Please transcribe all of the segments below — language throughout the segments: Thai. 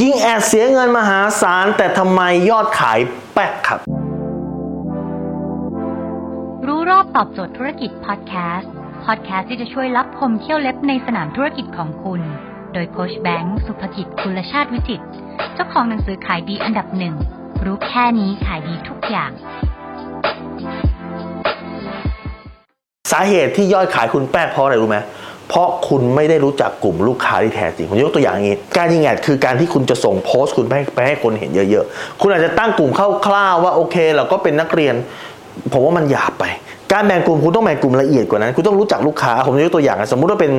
ยิงแอดเสียเงินมหาศาล แต่ทำไมยอดขายแป๊กครับ รู้รอบตอบโจทย์ธุรกิจพอดแคสต์พอดแคสต์ที่จะช่วยรับพมเที่ยวเล็บในสนามธุรกิจของคุณ โดยโคชแบงค์สุภกิจคุณชาติวิจิตรเจ้าของหนังสือขายดีอันดับหนึ่งรู้แค่นี้ขายดีทุกอย่างสาเหตุที่ยอดขายคุณแป๊กเพราะอะไรรู้ไหม เพราะคุณไม่ได้รู้จักกลุ่มลูกค้าที่แท้จริงผมยกตัวอย่างองนี้ การยิงแอดคือการที่คุณจะส่งโพสต์คุณไปให้ไปให้คนเห็นเยอะๆ คุณอาจจะตั้งกลุ่มคร่าวๆว่าโอเคเราก็เป็นนักเรียน ผมว่ามันหยาบไป การแบ่งกลุ่มคุณต้องแบ่งกลุ่มละเอียดกว่านั้น คุณต้องรู้จักลูกค้า ผมยกตัวอย่างสมมุติว่าเป็น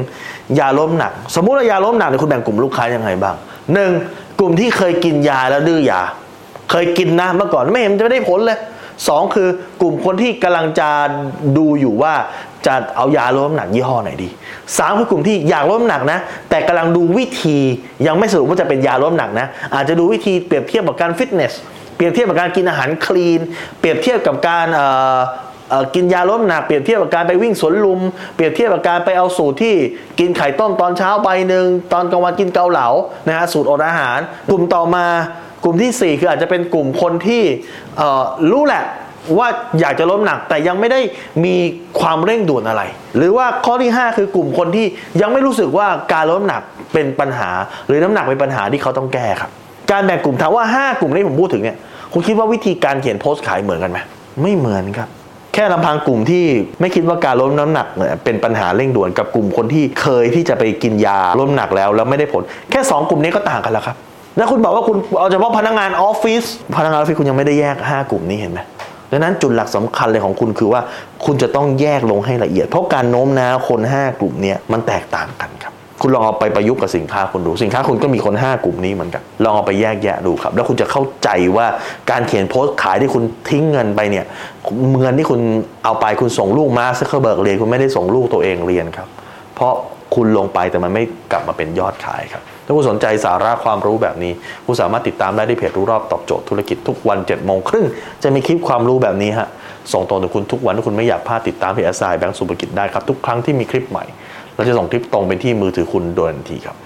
ยาล้มหนัก สมมุติว่ายาล้มหนักเนี่ยคุณแบ่งกลุ่มลูกค้ายังไงบ้างหนึ่งกลุ่มที่เคยกินยาแล้วดื้อยา เคยกินนะเมื่อก่อนไม่เห็นจะไม่ได้ผลเลยสองคือกลุ่มคนที่กำลังจะดูอยู่ว่า จะเอายาลดน้ำหนักยี่ห้อไหนดีสามคือกลุ่มที่อยากลดน้ำหนักนะ แต่กำลังดูวิธียังไม่สรุปว่าจะเป็นยาลดน้ำหนักนะ อาจจะดูวิธีเปรียบเทียบกับการฟิตเนสเปรียบเทียบกับการกินอาหารคลีน เปรียบเทียบกับการกินยาลดน้ำหนักเปรียบเทียบกับการไปวิ่งสวนลุม เปรียบเทียบกับการไปเอาสูตรที่กินไข่ต้มตอนเช้าใบหนึ่งตอนกลางวันกินเกาเหลานะฮะสูตรอดอาหาร กลุ่มต่อมากลุ่มที่ 4 คืออาจจะเป็นกลุ่มคนที่รู้แหละ ว่าอยากจะลดน้ำหนักแต่ยังไม่ได้มีความเร่งด่วนอะไร หรือว่าข้อที่ 5 คือกลุ่มคนที่ยังไม่รู้สึกว่าการลดน้ำหนักเป็นปัญหา หรือน้ำหนักเป็นปัญหาที่เขาต้องแก้ครับ การแบ่งกลุ่มถามว่า 5 กลุ่มที่ผมพูดถึงเนี่ยคุณคิดว่าวิธีการเขียนโพสต์ขายเหมือนกันไหมไม่เหมือนครับแค่ลำพังกลุ่มที่ไม่คิดว่าการลดน้ำหนักเนี่ยเป็นปัญหาเร่งด่วนกับกลุ่มคนที่เคยที่จะไปกินยาลดน้ำหนักแล้วแล้วไม่ได้ผล แค่ 2 กลุ่มนี้ก็ต่างกันแล้วครับแล้วคุณบอกว่าคุณเอาเฉพาะพนักงานออฟฟิศพนักงานออฟฟิศคุณยังไม่ได้แยก 5 กลุ่มนี้เห็นไหม ดังนั้นจุดหลักสำคัญเลยของคุณคือว่าคุณจะต้องแยกลงให้ละเอียด เพราะการโน้มน้าวคน 5 กลุ่มนี้มันแตกต่างกันครับ คุณลองเอาไปประยุกต์กับสินค้าคุณดู สินค้าคุณก็มีคน 5 กลุ่มนี้เหมือนกัน ลองเอาไปแยกแยะดูครับ แล้วคุณจะเข้าใจว่าการเขียนโพสต์ขายที่คุณทิ้งเงินไปเนี่ยเงินที่คุณเอาไปคุณส่งลูกมาร์คซักเคอร์เบิร์กเรียนคุณไม่ได้ส่งลูกตัวเองเรียนครับ เพราะคุณลงไปแต่มันไม่กลับมาเป็นยอดขายครับ ถ้าคุณสนใจสาระความรู้แบบนี้ คุณสามารถติดตามได้ที่เพจรู้รอบตอบโจทย์ธุรกิจทุกวัน7จ็ดโมงครึ่งจะมีคลิปความรู้แบบนี้ฮะ ส่งตรงถึงคุณทุกวันถ้าคุณไม่อยากพลาดติดตามเพจสายแบงก์สุภกิจได้ครับ ทุกครั้งที่มีคลิปใหม่ เราจะส่งคลิปตรงไปที่มือถือคุณโดยทันทีครับ